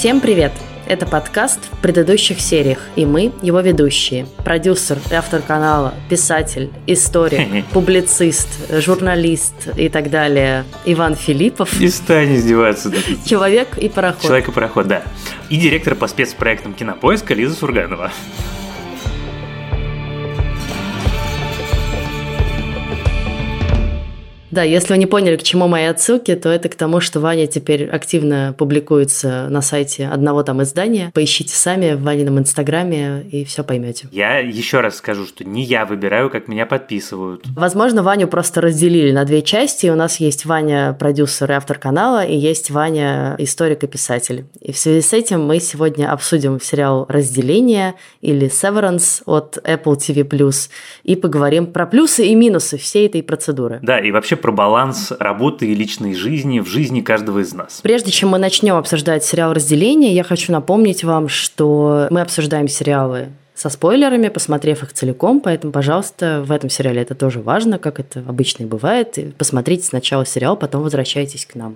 Всем привет! Это подкаст в предыдущих сериях, и мы его ведущие. Продюсер автор канала, писатель, историк, публицист, журналист и так далее Иван Филиппов. Перестань издеваться. Человек и пароход. Человек и пароход, да. И директор по спецпроектам Кинопоиска Лиза Сурганова. Да, если вы не поняли, к чему мои отсылки, то это к тому, что Ваня теперь активно публикуется на сайте одного там издания. Поищите сами в Ванином инстаграме и все поймете. Я еще раз скажу, что не я выбираю, как меня подписывают. Возможно, Ваню просто разделили на две части. У нас есть Ваня продюсер и автор канала, и есть Ваня историк и писатель. И в связи с этим мы сегодня обсудим сериал «Разделение» или «Severance» от Apple TV+, и поговорим про плюсы и минусы всей этой процедуры. Да, и вообще про баланс работы и личной жизни в жизни каждого из нас. Прежде чем мы начнем обсуждать сериал «Разделение», я хочу напомнить вам, что мы обсуждаем сериалы со спойлерами, посмотрев их целиком, поэтому, пожалуйста, в этом сериале это тоже важно, как это обычно и бывает. Посмотрите сначала сериал, потом возвращайтесь к нам.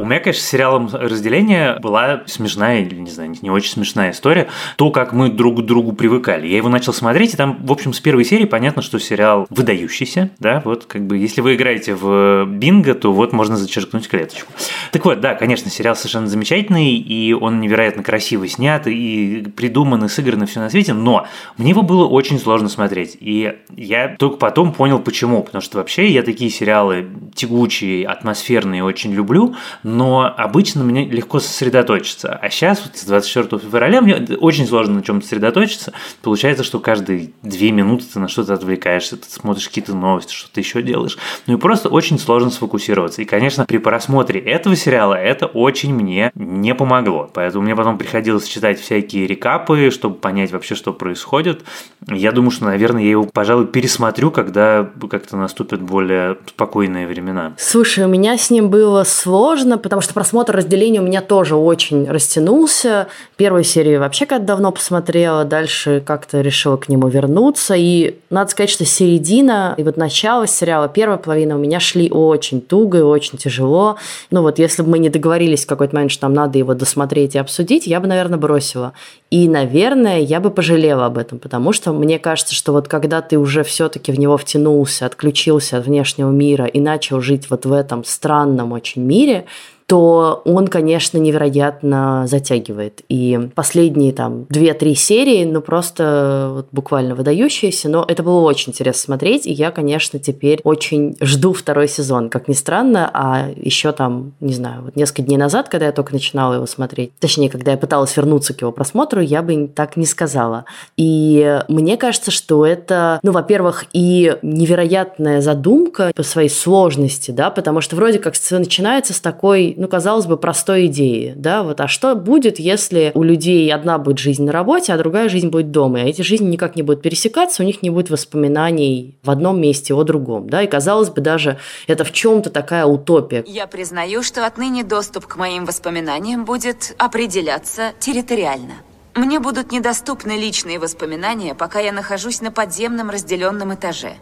У меня, конечно, с сериалом «Разделение» была смешная, или, не знаю, не очень смешная история. То, как мы друг к другу привыкали. Я его начал смотреть, и там, в общем, с первой серии понятно, что сериал выдающийся, да, вот как бы, если вы играете в бинго, то вот можно зачеркнуть клеточку. Так вот, да, конечно, сериал совершенно замечательный, и он невероятно красиво снят, и придуман, и сыгран, и все на свете, но мне его было очень сложно смотреть. И я только потом понял, почему. Потому что вообще я такие сериалы тягучие, атмосферные очень люблю, но обычно мне легко сосредоточиться. А сейчас, вот с 24 февраля, мне очень сложно на чем-то сосредоточиться. Получается, что каждые две минуты ты на что-то отвлекаешься, ты смотришь какие-то новости, что-то еще делаешь. Ну и просто очень сложно сфокусироваться. И, конечно, при просмотре этого сериала это очень мне не помогло. Поэтому мне потом приходилось читать всякие рекапы, чтобы понять вообще, что происходит. Я думаю, что, наверное, я его, пожалуй, пересмотрю, когда как-то наступят более спокойные времена. Слушай, у меня с ним было сложно, потому что просмотр разделения у меня тоже очень растянулся. Первую серию вообще как давно посмотрела, дальше как-то решила к нему вернуться. И надо сказать, что середина и вот начало сериала, первая половина у меня шли очень туго и очень тяжело. Ну вот если бы мы не договорились в какой-то момент, что нам надо его досмотреть и обсудить, я бы, наверное, бросила. И, наверное, я бы пожалела об этом, потому что мне кажется, что вот когда ты уже все-таки в него втянулся, отключился от внешнего мира и начал жить вот в этом странном очень мире, то он, конечно, невероятно затягивает. И последние там 2-3 серии, ну просто вот, буквально выдающиеся, но это было очень интересно смотреть, и я, конечно, теперь очень жду второй сезон, как ни странно, а еще там, не знаю, вот несколько дней назад, когда я только начинала его смотреть, точнее, когда я пыталась вернуться к его просмотру, я бы так не сказала. И мне кажется, что это, ну, во-первых, и невероятная задумка по своей сложности, да, потому что вроде как начинается с такой ну, казалось бы, простой идеи, да, вот, а что будет, если у людей одна будет жизнь на работе, а другая жизнь будет дома, и эти жизни никак не будут пересекаться, у них не будет воспоминаний в одном месте о другом, да, и казалось бы, даже это в чем-то такая утопия. Я признаю, что отныне доступ к моим воспоминаниям будет определяться территориально. Мне будут недоступны личные воспоминания, пока я нахожусь на подземном разделенном этаже.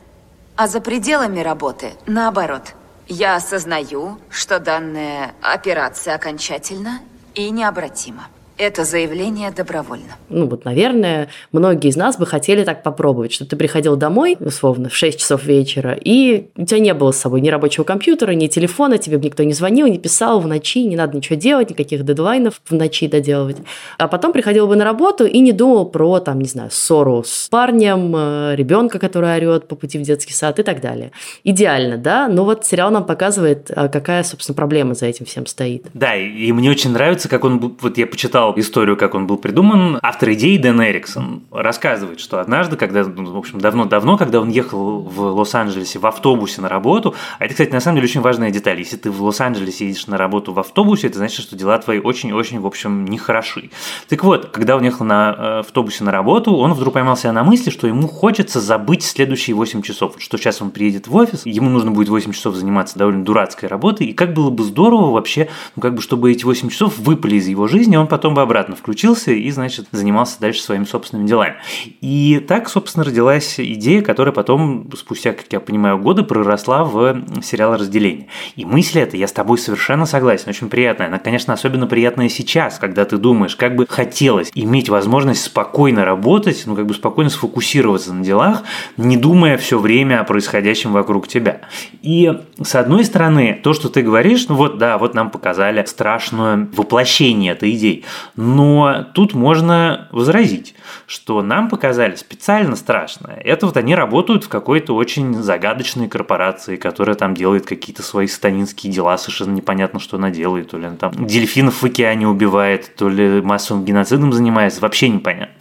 А за пределами работы, наоборот – я осознаю, что данная операция окончательна и необратима. Это заявление добровольно. Ну вот, наверное, многие из нас бы хотели так попробовать, что ты приходил домой, условно, в 6 часов вечера, и у тебя не было с собой ни рабочего компьютера, ни телефона, тебе бы никто не звонил, не писал в ночи, не надо ничего делать, никаких дедлайнов в ночи доделывать. А потом приходил бы на работу и не думал про, там, не знаю, ссору с парнем, э, ребенка, который орет по пути в детский сад и так далее. Идеально, да? Но вот сериал нам показывает, а какая, собственно, проблема за этим всем стоит. Да, и мне очень нравится, как он, вот я почитал читал историю, как он был придуман, автор идеи Дэн Эриксон рассказывает, что однажды, когда, ну, в общем, давно-давно, когда он ехал в Лос-Анджелесе в автобусе на работу, а это, кстати, на самом деле очень важная деталь, если ты в Лос-Анджелесе едешь на работу в автобусе, это значит, что дела твои очень-очень, в общем, нехороши. Так вот, когда он ехал на э, автобусе на работу, он вдруг поймал себя на мысли, что ему хочется забыть следующие 8 часов, что сейчас он приедет в офис, ему нужно будет 8 часов заниматься довольно дурацкой работой, и как было бы здорово вообще, ну, как бы, чтобы эти 8 часов выпали из его жизни, он потом бы обратно включился и, значит, занимался дальше своими собственными делами. И так, собственно, родилась идея, которая потом, спустя, как я понимаю, годы проросла в сериал «Разделение». И мысль эта, я с тобой совершенно согласен, очень приятная. Она, конечно, особенно приятная сейчас, когда ты думаешь, как бы хотелось иметь возможность спокойно работать, ну, как бы спокойно сфокусироваться на делах, не думая все время о происходящем вокруг тебя. И, с одной стороны, то, что ты говоришь, ну вот, да, вот нам показали страшное воплощение этой идеи. Но тут можно возразить, что нам показали специально страшное. Это вот они работают в какой-то очень загадочной корпорации, которая там делает какие-то свои станинские дела, совершенно непонятно, что она делает. То ли она там дельфинов в океане убивает, то ли массовым геноцидом занимается, вообще непонятно.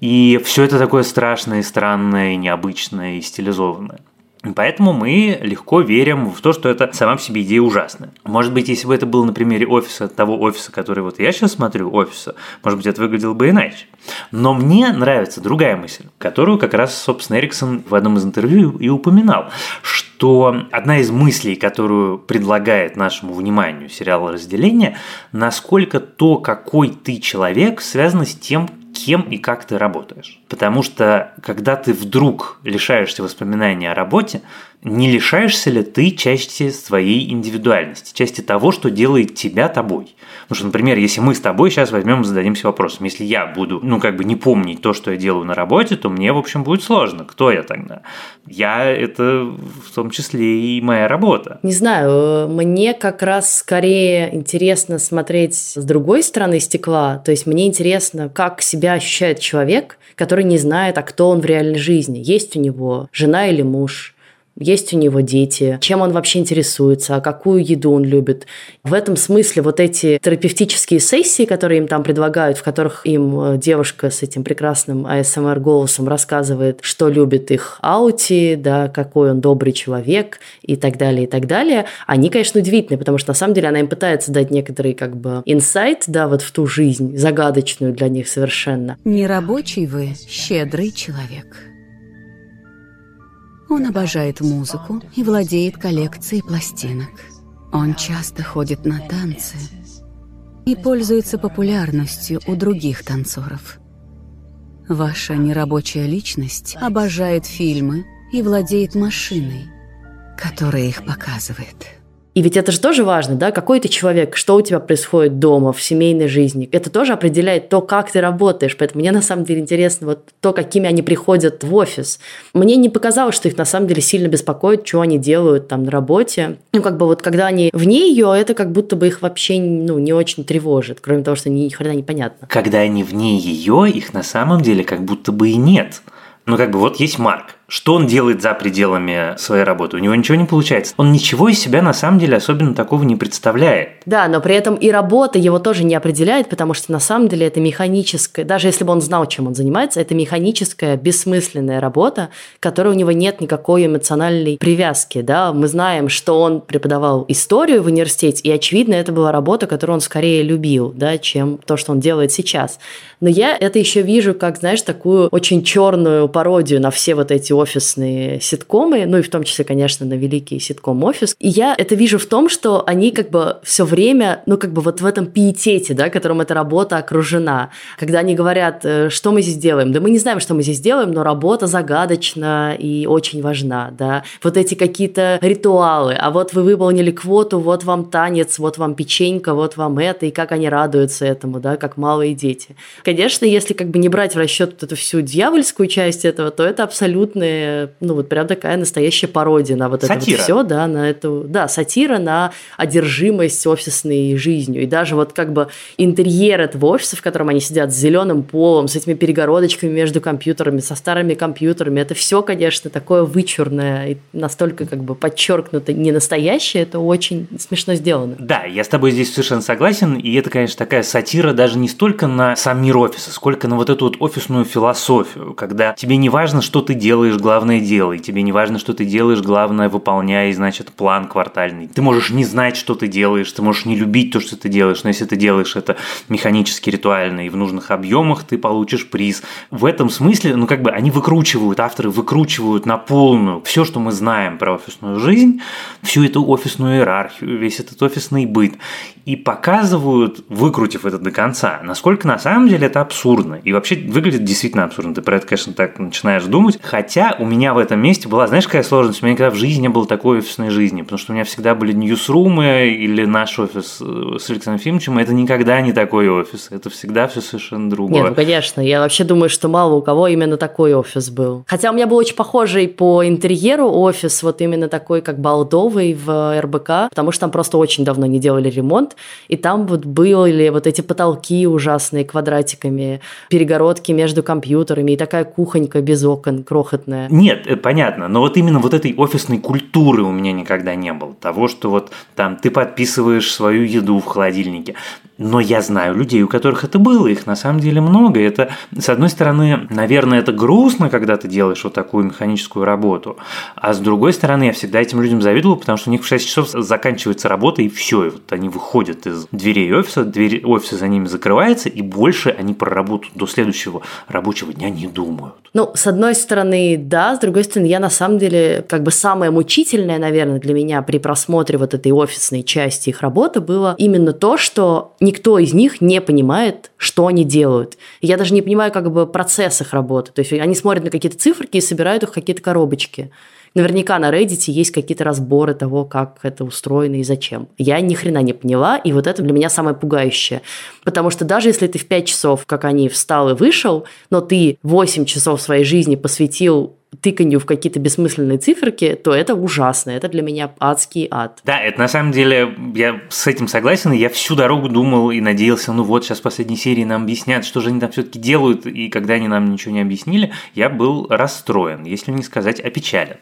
И все это такое страшное, странное, необычное, и стилизованное. Поэтому мы легко верим в то, что это сама по себе идея ужасная. Может быть, если бы это было на примере офиса, того офиса, который вот я сейчас смотрю, офиса, может быть, это выглядело бы иначе. Но мне нравится другая мысль, которую как раз, собственно, Эриксон в одном из интервью и упоминал, что одна из мыслей, которую предлагает нашему вниманию сериал «Разделение», насколько то, какой ты человек, связано с тем, кем и как ты работаешь. Потому что когда ты вдруг лишаешься воспоминаний о работе, не лишаешься ли ты части своей индивидуальности, части того, что делает тебя тобой? Потому что, например, если мы с тобой сейчас возьмем и зададимся вопросом, если я буду, ну, как бы не помнить то, что я делаю на работе, то мне, в общем, будет сложно. Кто я тогда? Я – это в том числе и моя работа. Не знаю, мне как раз скорее интересно смотреть с другой стороны стекла. То есть мне интересно, как себя ощущает человек, который не знает, а кто он в реальной жизни. Есть у него жена или муж, есть у него дети, чем он вообще интересуется, какую еду он любит. В этом смысле вот эти терапевтические сессии, которые им там предлагают, в которых им э, девушка с этим прекрасным АСМР-голосом рассказывает, что любит их Аути, да, какой он добрый человек и так далее, и так далее, они, конечно, удивительны, потому что на самом деле она им пытается дать некоторый как бы инсайт, да, вот в ту жизнь, загадочную для них совершенно. Нерабочий вы, щедрый человек. Он обожает музыку и владеет коллекцией пластинок. Он часто ходит на танцы и пользуется популярностью у других танцоров. Ваша нерабочая личность обожает фильмы и владеет машиной, которая их показывает. И ведь это же тоже важно, да, какой ты человек, что у тебя происходит дома, в семейной жизни. Это тоже определяет то, как ты работаешь. Поэтому мне на самом деле интересно вот то, какими они приходят в офис. Мне не показалось, что их на самом деле сильно беспокоит, что они делают там на работе. Ну, как бы вот когда они вне ее, это как будто бы их вообще ну, не очень тревожит, кроме того, что ни хрена непонятно. Когда они вне ее, их на самом деле как будто бы и нет. Ну, как бы вот есть Марк, что он делает за пределами своей работы? У него ничего не получается. Он ничего из себя на самом деле особенно такого не представляет. Да, но при этом и работа его тоже не определяет, потому что на самом деле это механическая, даже если бы он знал, чем он занимается, это механическая, бессмысленная работа, которой у него нет никакой эмоциональной привязки. Да? Мы знаем, что он преподавал историю в университете, и очевидно, это была работа, которую он скорее любил, да, чем то, что он делает сейчас. Но я это еще вижу как, знаешь, такую очень черную пародию на все вот эти офисные ситкомы, ну и в том числе, конечно, на великий ситком «Офис». И я это вижу в том, что они как бы все время, ну как бы вот в этом пиетете, да, которым эта работа окружена. Когда они говорят, э, что мы здесь делаем? Да мы не знаем, что мы здесь делаем, но работа загадочна и очень важна, да. Вот эти какие-то ритуалы, а вот вы выполнили квоту, вот вам танец, вот вам печенька, вот вам это, и как они радуются этому, да, как малые дети. Конечно, если как бы не брать в расчет вот эту всю дьявольскую часть этого, то это абсолютная, ну вот прям такая настоящая пародия на вот сатира. это вот все, да, на эту, да, сатира на одержимость офисной жизнью. И даже вот как бы интерьер этого офиса, в котором они сидят с зеленым полом, с этими перегородочками между компьютерами, со старыми компьютерами, это все, конечно, такое вычурное и настолько как бы подчеркнуто не настоящее, это очень смешно сделано. Да, я с тобой здесь совершенно согласен, и это, конечно, такая сатира даже не столько на сам мир офиса, сколько на вот эту вот офисную философию, когда тебе не важно, что ты делаешь, главное делай. Тебе не важно, что ты делаешь, главное выполняй, значит, план квартальный. Ты можешь не знать, что ты делаешь, ты можешь не любить то, что ты делаешь, но если ты делаешь это механически, ритуально и в нужных объемах, ты получишь приз. В этом смысле, ну как бы они выкручивают, авторы выкручивают на полную все, что мы знаем про офисную жизнь, всю эту офисную иерархию, весь этот офисный быт и показывают, выкрутив это до конца, насколько на самом деле это абсурдно. И вообще выглядит действительно абсурдно. Ты про это, конечно, так начинаешь думать. Хотя у меня в этом месте была, знаешь, какая сложность? У меня никогда в жизни не было такой офисной жизни, потому что у меня всегда были ньюсрумы или наш офис э, с Александром Фимовичем. Это никогда не такой офис. Это всегда все совершенно другое. Нет, ну, конечно. Я вообще думаю, что мало у кого именно такой офис был. Хотя у меня был очень похожий по интерьеру офис, вот именно такой, как Балдовый в РБК, потому что там просто очень давно не делали ремонт и там вот были вот эти потолки ужасные квадратиками, перегородки между компьютерами и такая кухонька без окон, крохотная. Нет, э, понятно, но вот именно вот этой офисной культуры у меня никогда не было. Того, что вот там ты подписываешь свою еду в холодильнике. Но я знаю людей, у которых это было, их на самом деле много. Это, с одной стороны, наверное, это грустно, когда ты делаешь вот такую механическую работу, а с другой стороны, я всегда этим людям завидовал, потому что у них в 6 часов заканчивается работа, и все, и вот они выходят из дверей офиса, дверь офиса за ними закрывается, и больше они про работу до следующего рабочего дня не думают. Ну, с одной стороны, да, с другой стороны, я на самом деле, как бы самое мучительное, наверное, для меня при просмотре вот этой офисной части их работы было именно то, что никто из них не понимает, что они делают. Я даже не понимаю как бы процесс их работы. То есть они смотрят на какие-то циферки и собирают их в какие-то коробочки. Наверняка на Reddit есть какие-то разборы того, как это устроено и зачем. Я ни хрена не поняла, и вот это для меня самое пугающее. Потому что даже если ты в 5 часов, как они, встал и вышел, но ты 8 часов своей жизни посвятил тыканью в какие-то бессмысленные циферки, то это ужасно. Это для меня адский ад. Да, это на самом деле, я с этим согласен, я всю дорогу думал и надеялся, ну вот, сейчас в последней серии нам объяснят, что же они там все-таки делают, и когда они нам ничего не объяснили, я был расстроен, если не сказать опечален.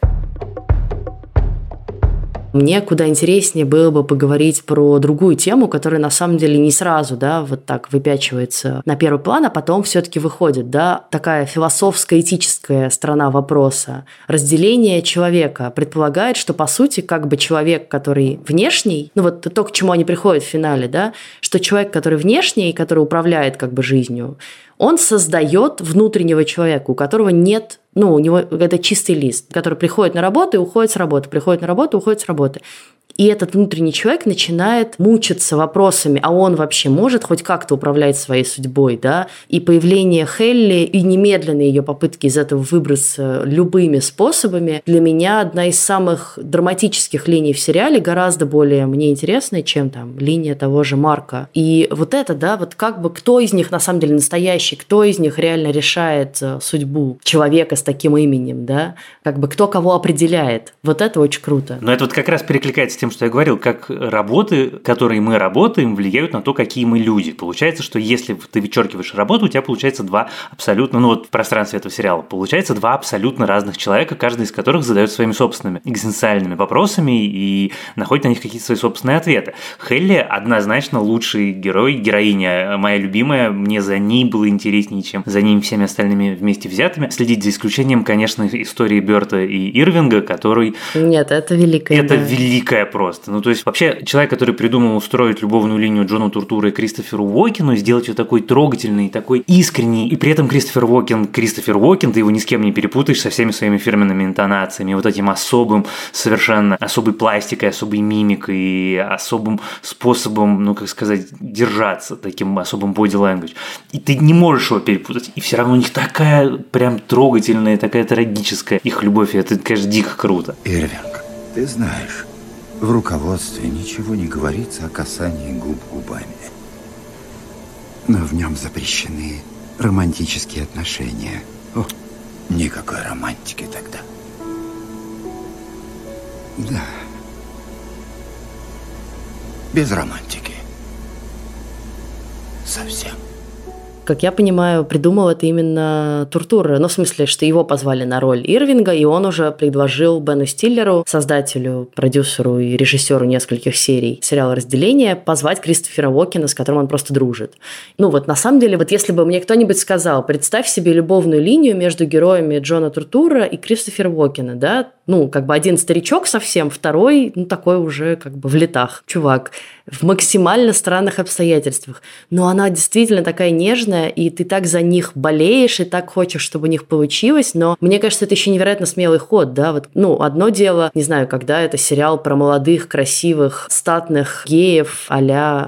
Мне куда интереснее было бы поговорить про другую тему, которая на самом деле не сразу, да, вот так выпячивается на первый план, а потом все-таки выходит, да, такая философско-этическая сторона вопроса. Разделение человека предполагает, что, по сути, как бы человек, который внешний, ну вот то, к чему они приходят в финале, да, что человек, который внешний, который управляет как бы жизнью, он создает внутреннего человека, у которого нет, ну, у него это чистый лист, который приходит на работу и уходит с работы, приходит на работу, уходит с работы. И этот внутренний человек начинает мучиться вопросами, а он вообще может хоть как-то управлять своей судьбой, да? И появление Хелли и немедленные ее попытки из этого выбраться любыми способами для меня одна из самых драматических линий в сериале, гораздо более мне интересная, чем там линия того же Марка. И вот это, да, вот как бы кто из них на самом деле настоящий, кто из них реально решает э, судьбу человека с таким именем, да? Как бы кто кого определяет. Вот это очень круто. Но это вот как раз перекликается тем, что я говорил, как работы, которые мы работаем, влияют на то, какие мы люди. Получается, что если ты вычеркиваешь работу, у тебя получается два абсолютно, ну вот в пространстве этого сериала, получается два абсолютно разных человека, каждый из которых задает своими собственными экзистенциальными вопросами и находит на них какие-то свои собственные ответы. Хелли однозначно лучший герой, героиня моя любимая, мне за ней было интереснее, чем за ними всеми остальными вместе взятыми. Следить за исключением, конечно, истории Берта и Ирвинга, который... Нет, это великая. Это да. великая просто. Ну, то есть, вообще, человек, который придумал устроить любовную линию Джону Туртура и Кристоферу Уокену, сделать ее такой трогательный, такой искренний, и при этом Кристофер Уокен, Кристофер Уокен, ты его ни с кем не перепутаешь со всеми своими фирменными интонациями, вот этим особым, совершенно особой пластикой, особой мимикой, особым способом, ну, как сказать, держаться, таким особым body language. И ты не можешь его перепутать. И все равно у них такая прям трогательная, такая трагическая их любовь, и это, конечно, дико круто. Ирвинг, ты знаешь, в руководстве ничего не говорится о касании губ губами. Но в нем запрещены романтические отношения. О, никакой романтики тогда. Да. Без романтики. Совсем. Как я понимаю, придумал это именно Туртура. Ну, в смысле, что его позвали на роль Ирвинга, и он уже предложил Бену Стиллеру, создателю, продюсеру и режиссеру нескольких серий сериала «Разделение», позвать Кристофера Уокена, с которым он просто дружит. Ну, вот на самом деле, вот если бы мне кто-нибудь сказал, представь себе любовную линию между героями Джона Туртура и Кристофера Уокена, да, ну, как бы один старичок совсем, второй, ну, такой уже как бы в летах чувак в максимально странных обстоятельствах. Но она действительно такая нежная, и ты так за них болеешь, и так хочешь, чтобы у них получилось. Но мне кажется, это еще невероятно смелый ход, да. Вот, ну, одно дело, не знаю, когда это сериал про молодых, красивых, статных геев, а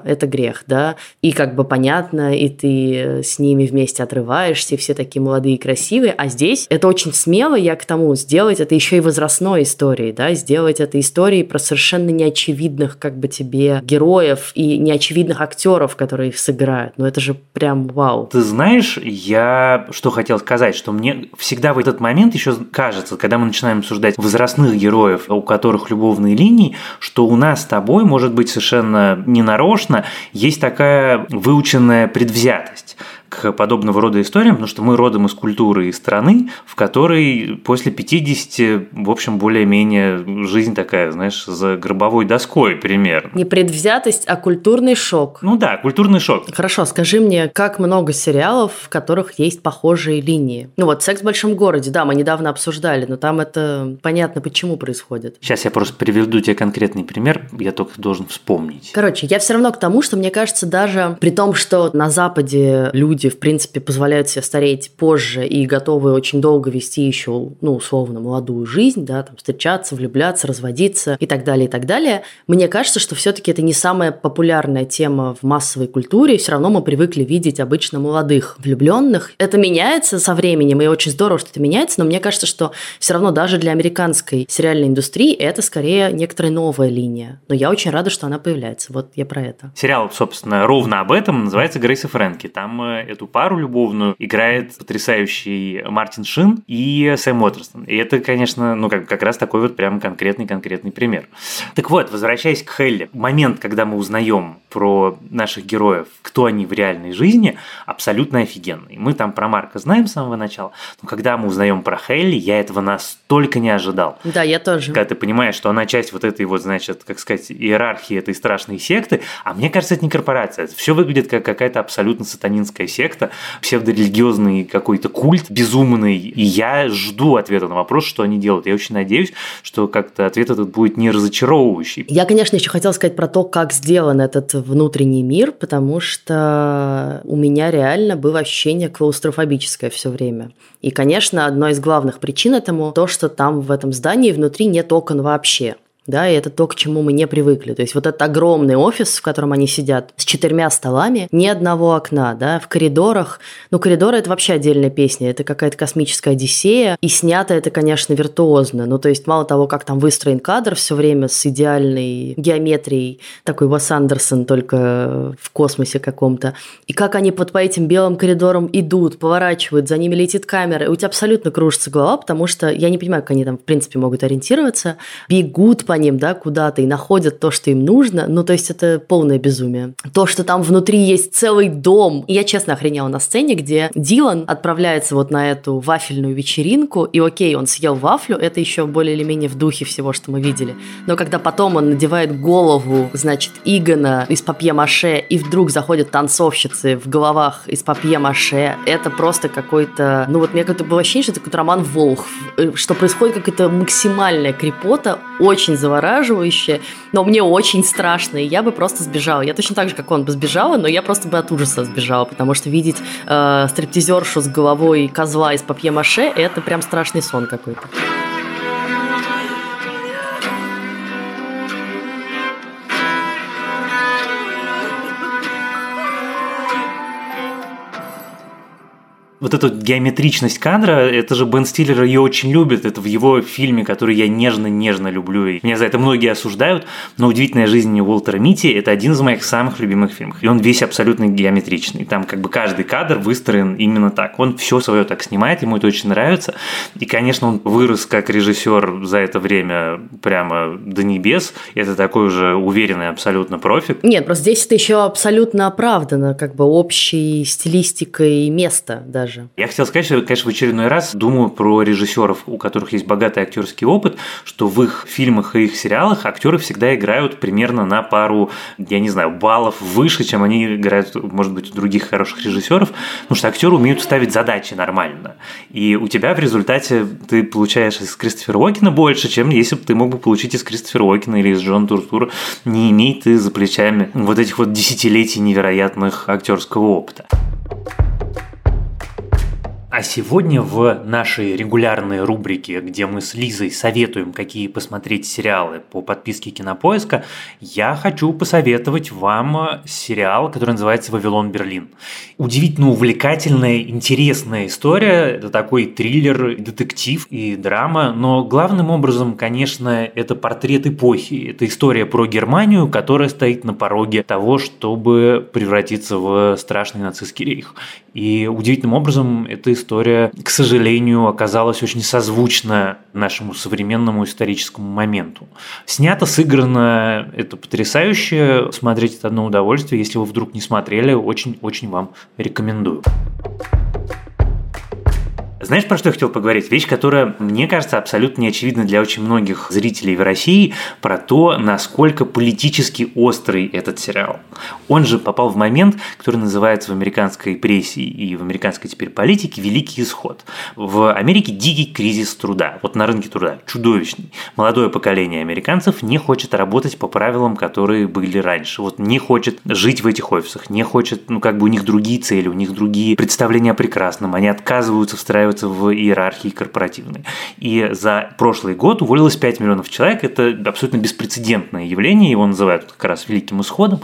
это грех, да. И как бы понятно, и ты с ними вместе отрываешься, и все такие молодые и красивые. А здесь это очень смело, я к тому, сделать это еще и возрастной историей, да, сделать это историей про совершенно неочевидных как бы тебе героев и неочевидных актеров, которые их сыграют. Ну это же прям вау. Ты знаешь, я что хотел сказать, что мне всегда в этот момент еще кажется, когда мы начинаем обсуждать возрастных героев, у которых любовные линии, что у нас с тобой, может быть, совершенно ненарочно, есть такая выученная предвзятость к подобного рода историям, потому что мы родом из культуры и страны, в которой после 50, в общем, более-менее жизнь такая, знаешь, за гробовой доской примерно. Не предвзятость, а культурный шок. Ну да, культурный шок. Хорошо, скажи мне, как много сериалов, в которых есть похожие линии? Ну вот «Секс в большом городе», да, мы недавно обсуждали, но там это понятно, почему происходит. Сейчас я просто приведу тебе конкретный пример, я только должен вспомнить. Короче, я все равно к тому, что мне кажется, даже при том, что на Западе люди люди, в принципе, позволяют себе стареть позже и готовы очень долго вести еще, ну, условно, молодую жизнь, да, там, встречаться, влюбляться, разводиться и так далее, и так далее. Мне кажется, что все-таки это не самая популярная тема в массовой культуре, все равно мы привыкли видеть обычно молодых влюбленных. Это меняется со временем, и очень здорово, что это меняется, но мне кажется, что все равно даже для американской сериальной индустрии это скорее некоторая новая линия. Но я очень рада, что она появляется. Вот я про это. Сериал, собственно, ровно об этом называется «Грейс и Фрэнки». Там э, эту пару любовную играет потрясающий Мартин Шин и Сэм Уотерстон. И это, конечно, ну как, как раз такой вот прям конкретный-конкретный пример. Так вот, возвращаясь к Хелли, момент, когда мы узнаем про наших героев, кто они в реальной жизни, абсолютно офигенный. Мы там про Марка знаем с самого начала, но когда мы узнаем про Хелли, я этого настолько не ожидал. Да, я тоже. Когда ты понимаешь, что она часть вот этой вот, значит, как сказать, иерархии этой страшной секты, а мне кажется, это не корпорация, это все выглядит как какая-то абсолютно сатанинская секта, секта, псевдорелигиозный какой-то культ безумный. И я жду ответа на вопрос, что они делают. Я очень надеюсь, что как-то ответ этот будет не разочаровывающий. Я, конечно, еще хотела сказать про то, как сделан этот внутренний мир, потому что у меня реально было ощущение клаустрофобическое все время. И, конечно, одной из главных причин этому то, что там в этом здании внутри нет окон вообще да, и это то, к чему мы не привыкли. То есть вот этот огромный офис, в котором они сидят, с четырьмя столами, ни одного окна, да, в коридорах. Ну, коридоры – это вообще отдельная песня, это какая-то космическая одиссея, и снято это, конечно, виртуозно. Ну, то есть мало того, как там выстроен кадр все время с идеальной геометрией, такой Уэс Андерсон, только в космосе каком-то, и как они вот по этим белым коридорам идут, поворачивают, за ними летит камера, и у тебя абсолютно кружится голова, потому что я не понимаю, как они там, в принципе, могут ориентироваться, бегут по ним, да, куда-то и находят то, что им нужно. Ну, то есть это полное безумие. То, что там внутри есть целый дом. Я, честно, охренела на сцене, где Дилан отправляется вот на эту вафельную вечеринку, и окей, он съел вафлю, это еще более или менее в духе всего, что мы видели. Но когда потом он надевает голову, значит, Игона из папье-маше, и вдруг заходят танцовщицы в головах из папье-маше, это просто какой-то... Ну, вот мне как-то было ощущение, что это какой-то роман Волх, э, что происходит какая-то максимальная крепота, очень завораживающе, но мне очень страшно, и я бы просто сбежала. Я точно так же, как он бы сбежала, но я просто бы от ужаса сбежала, потому что видеть э, стриптизершу с головой козла из папье-маше – это прям страшный сон какой-то. Вот эта геометричность кадра, это же Бен Стиллер ее очень любит. Это в его фильме, который я нежно-нежно люблю. И меня за это многие осуждают, но «Удивительная жизнь Уолтера Мити» – это один из моих самых любимых фильмов. И он весь абсолютно геометричный. Там как бы каждый кадр выстроен именно так. Он все свое так снимает, ему это очень нравится. И, конечно, он вырос как режиссер за это время прямо до небес. Это такой уже уверенный абсолютно профик. Нет, просто здесь это еще абсолютно оправдано, как бы общей стилистикой места даже. Я хотел сказать, что, конечно, в очередной раз думаю про режиссеров, у которых есть богатый актерский опыт, что в их фильмах и их сериалах актеры всегда играют примерно на пару, я не знаю, баллов выше, чем они играют, может быть, у других хороших режиссеров, потому что актеры умеют ставить задачи нормально. И у тебя в результате ты получаешь из Кристофера Уокена больше, чем если бы ты мог бы получить из Кристофера Уокена или из Джона Туртура, не имей ты за плечами вот этих вот десятилетий невероятных актерского опыта. А сегодня в нашей регулярной рубрике, где мы с Лизой советуем, какие посмотреть сериалы по подписке Кинопоиска, я хочу посоветовать вам сериал, который называется «Вавилон Берлин». Удивительно увлекательная, интересная история. Это такой триллер, детектив и драма, но главным образом, конечно, это портрет эпохи. Это история про Германию, которая стоит на пороге того, чтобы превратиться в страшный нацистский рейх. И удивительным образом эта история, к сожалению, оказалась очень созвучна нашему современному историческому моменту. Снято, сыграно, это потрясающе. Смотреть это одно удовольствие. Если вы вдруг не смотрели, очень-очень вам рекомендую. Знаешь, про что я хотел поговорить? Вещь, которая, мне кажется, абсолютно неочевидна для очень многих зрителей в России, про то, насколько политически острый этот сериал. Он же попал в момент, который называется в американской прессе и в американской теперь политике «Великий исход». В Америке дикий кризис труда, вот на рынке труда, чудовищный. Молодое поколение американцев не хочет работать по правилам, которые были раньше. Вот не хочет жить в этих офисах, не хочет, ну как бы у них другие цели, у них другие представления о прекрасном. Они отказываются встраивать устраиваются в иерархии корпоративной. И за прошлый год уволилось 5 миллионов человек. Это абсолютно беспрецедентное явление, его называют как раз великим исходом.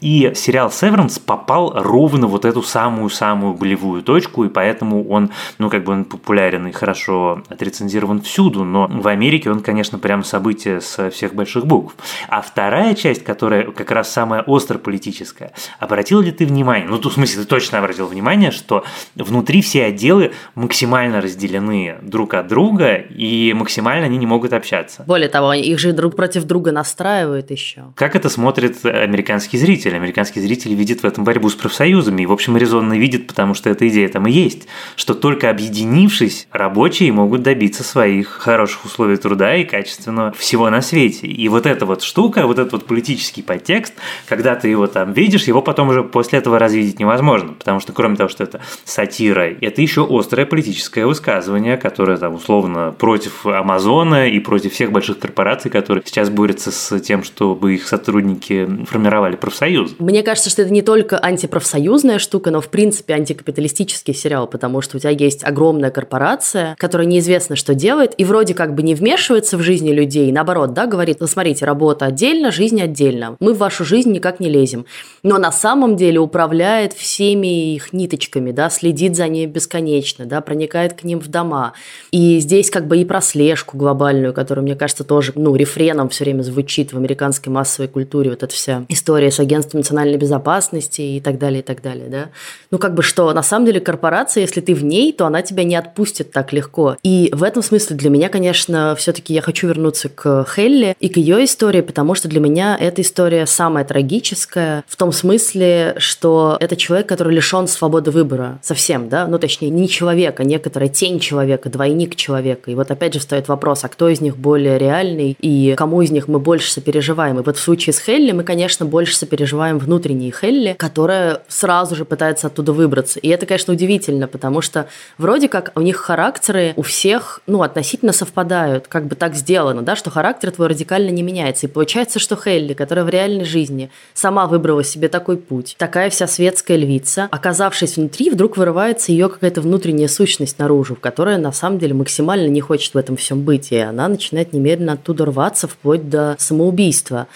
И сериал «Северанс» попал ровно вот эту самую-самую болевую точку, и поэтому он, ну, как бы он популярен и хорошо отрецензирован всюду, но в Америке он, конечно, прям событие со всех больших букв. А вторая часть, которая как раз самая остро политическая, обратил ли ты внимание, ну, в смысле, ты точно обратил внимание, что внутри все отделы максимально максимально разделены друг от друга, и максимально они не могут общаться. Более того, их же друг против друга настраивают еще. Как это смотрит американский зритель? Американский зритель видит в этом борьбу с профсоюзами, и, в общем, резонно видит, потому что эта идея там и есть, что только объединившись, рабочие могут добиться своих хороших условий труда и качественного всего на свете. И вот эта вот штука, вот этот вот политический подтекст, когда ты его там видишь, его потом уже после этого развидеть невозможно, потому что кроме того, что это сатира, это еще острая политическая политическое высказывание, которое там условно против Амазона и против всех больших корпораций, которые сейчас борются с тем, чтобы их сотрудники формировали профсоюз. Мне кажется, что это не только антипрофсоюзная штука, но в принципе антикапиталистический сериал, потому что у тебя есть огромная корпорация, которая неизвестно, что делает, и вроде как бы не вмешивается в жизни людей, наоборот, да, говорит, ну смотрите, работа отдельно, жизнь отдельно, мы в вашу жизнь никак не лезем. Но на самом деле управляет всеми их ниточками, да, следит за ней бесконечно, да, проникает проникает к ним в дома. И здесь как бы и про слежку глобальную, которая, мне кажется, тоже, ну, рефреном все время звучит в американской массовой культуре, вот эта вся история с агентством национальной безопасности и так далее, и так далее, да. Ну, как бы что, на самом деле корпорация, если ты в ней, то она тебя не отпустит так легко. И в этом смысле для меня, конечно, все-таки я хочу вернуться к Хелли и к ее истории, потому что для меня эта история самая трагическая в том смысле, что это человек, который лишен свободы выбора совсем, да, ну, точнее, не человек, а не некоторая тень человека, двойник человека. И вот опять же встает вопрос, а кто из них более реальный и кому из них мы больше сопереживаем. И вот в случае с Хелли мы, конечно, больше сопереживаем внутренней Хелли, которая сразу же пытается оттуда выбраться. И это, конечно, удивительно, потому что вроде как у них характеры у всех, ну, относительно совпадают, как бы так сделано, да, что характер твой радикально не меняется. И получается, что Хелли, которая в реальной жизни сама выбрала себе такой путь, такая вся светская львица, оказавшись внутри, вдруг вырывается ее какая-то внутренняя сущность личность наружу, которая на самом деле максимально не хочет в этом всем быть, и она начинает немедленно оттуда рваться вплоть до самоубийства.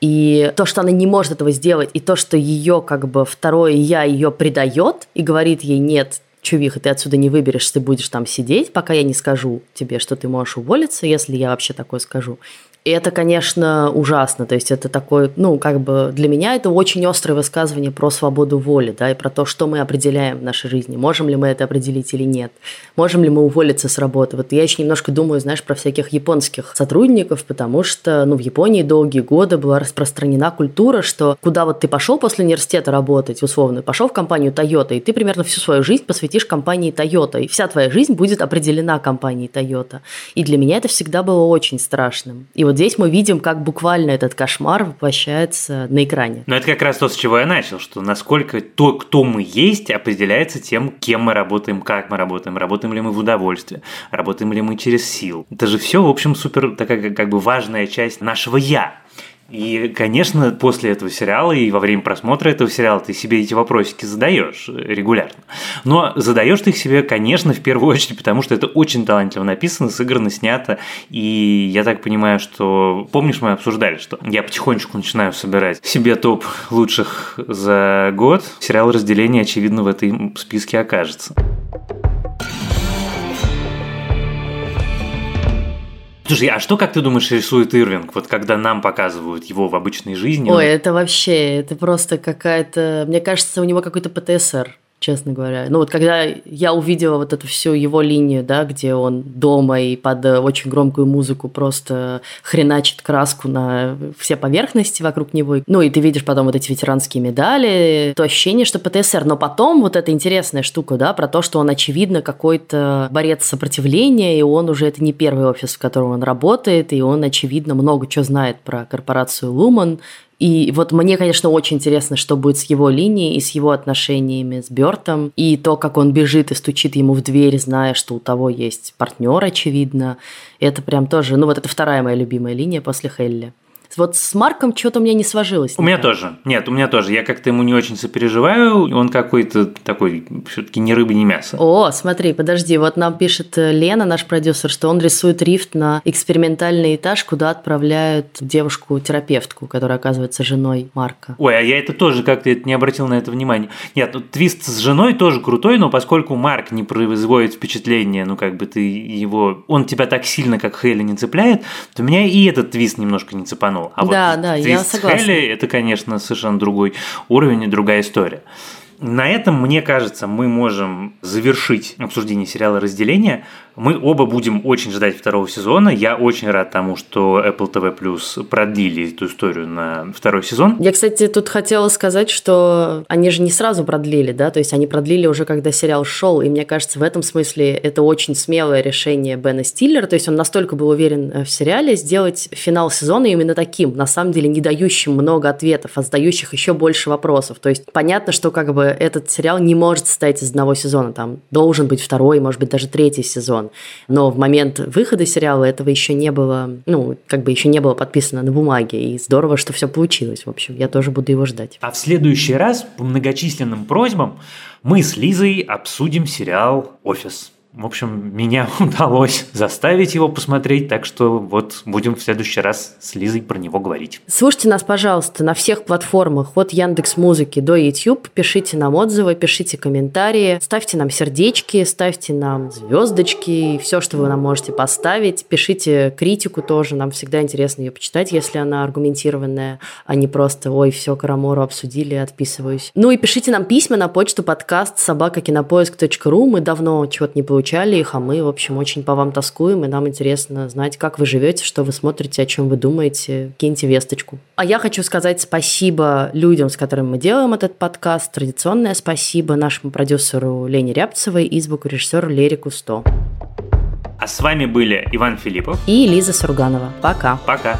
И то, что она не может этого сделать, и то, что ее как бы второе я ее предает и говорит ей нет, чувиха, ты отсюда не выберешь, ты будешь там сидеть, пока я не скажу тебе, что ты можешь уволиться, если я вообще такое скажу. И это, конечно, ужасно. То есть это такой, ну, как бы для меня это очень острое высказывание про свободу воли, да, и про то, что мы определяем в нашей жизни. Можем ли мы это определить или нет? Можем ли мы уволиться с работы? Вот я еще немножко думаю, знаешь, про всяких японских сотрудников, потому что, ну, в Японии долгие годы была распространена культура, что куда вот ты пошел после университета работать, условно, пошел в компанию Toyota, и ты примерно всю свою жизнь посвятишь компании Toyota, и вся твоя жизнь будет определена компанией Toyota. И для меня это всегда было очень страшным. И вот здесь мы видим, как буквально этот кошмар воплощается на экране. Но это как раз то, с чего я начал, что насколько то, кто мы есть, определяется тем, кем мы работаем, как мы работаем, работаем ли мы в удовольствие, работаем ли мы через сил. Это же все, в общем, супер такая как бы важная часть нашего «я». И, конечно, после этого сериала и во время просмотра этого сериала ты себе эти вопросики задаешь регулярно. Но задаешь ты их себе, конечно, в первую очередь, потому что это очень талантливо написано, сыграно, снято. И я так понимаю, что... Помнишь, мы обсуждали, что я потихонечку начинаю собирать себе топ лучших за год. Сериал «Разделение», очевидно, в этой списке окажется. Слушай, а что, как ты думаешь, рисует Ирвинг, вот когда нам показывают его в обычной жизни? Ой, он... это вообще, это просто какая-то... Мне кажется, у него какой-то ПТСР честно говоря. Ну вот когда я увидела вот эту всю его линию, да, где он дома и под очень громкую музыку просто хреначит краску на все поверхности вокруг него, ну и ты видишь потом вот эти ветеранские медали, то ощущение, что ПТСР, но потом вот эта интересная штука, да, про то, что он очевидно какой-то борец сопротивления, и он уже это не первый офис, в котором он работает, и он очевидно много чего знает про корпорацию Lumen, и вот мне, конечно, очень интересно, что будет с его линией и с его отношениями с Бертом, и то, как он бежит и стучит ему в дверь, зная, что у того есть партнер, очевидно. Это прям тоже, ну вот это вторая моя любимая линия после Хелли. Вот с Марком что-то у меня не сложилось. У меня тоже. Нет, у меня тоже. Я как-то ему не очень сопереживаю. Он какой-то такой, все-таки ни рыба, ни мясо. О, смотри, подожди. Вот нам пишет э, Лена, наш продюсер, что он рисует рифт на экспериментальный этаж, куда отправляют девушку-терапевтку, которая оказывается женой Марка. Ой, а я это тоже как-то не обратил на это внимание. Нет, ну, твист с женой тоже крутой, но поскольку Марк не производит впечатление, ну как бы ты его... Он тебя так сильно, как Хейли, не цепляет, то меня и этот твист немножко не цепанул. А да, вот да, я согласна. Хелли – это, конечно, совершенно другой уровень и другая история. На этом, мне кажется, мы можем завершить обсуждение сериала «Разделение». Мы оба будем очень ждать второго сезона. Я очень рад тому, что Apple TV Plus продлили эту историю на второй сезон. Я, кстати, тут хотела сказать, что они же не сразу продлили, да, то есть они продлили уже, когда сериал шел, и мне кажется, в этом смысле это очень смелое решение Бена Стиллера, то есть он настолько был уверен э, в сериале сделать финал сезона именно таким, на самом деле не дающим много ответов, а задающих еще больше вопросов. То есть понятно, что как бы этот сериал не может состоять из одного сезона, там должен быть второй, может быть, даже третий сезон. Но в момент выхода сериала этого еще не было, ну, как бы еще не было подписано на бумаге. И здорово, что все получилось. В общем, я тоже буду его ждать. А в следующий раз по многочисленным просьбам мы с Лизой обсудим сериал «Офис». В общем, меня удалось заставить его посмотреть, так что вот будем в следующий раз с Лизой про него говорить. Слушайте нас, пожалуйста, на всех платформах, от Яндекс Музыки до YouTube. Пишите нам отзывы, пишите комментарии, ставьте нам сердечки, ставьте нам звездочки, все, что вы нам можете поставить. Пишите критику тоже, нам всегда интересно ее почитать, если она аргументированная, а не просто «Ой, все, Карамору обсудили, отписываюсь». Ну и пишите нам письма на почту подкаст собакакинопоиск.ру. Мы давно чего-то не получили получали их, а мы, в общем, очень по вам тоскуем, и нам интересно знать, как вы живете, что вы смотрите, о чем вы думаете. Киньте весточку. А я хочу сказать спасибо людям, с которыми мы делаем этот подкаст. Традиционное спасибо нашему продюсеру Лене Рябцевой и звукорежиссеру Лере Кусто. А с вами были Иван Филиппов и Лиза Сурганова. Пока. Пока.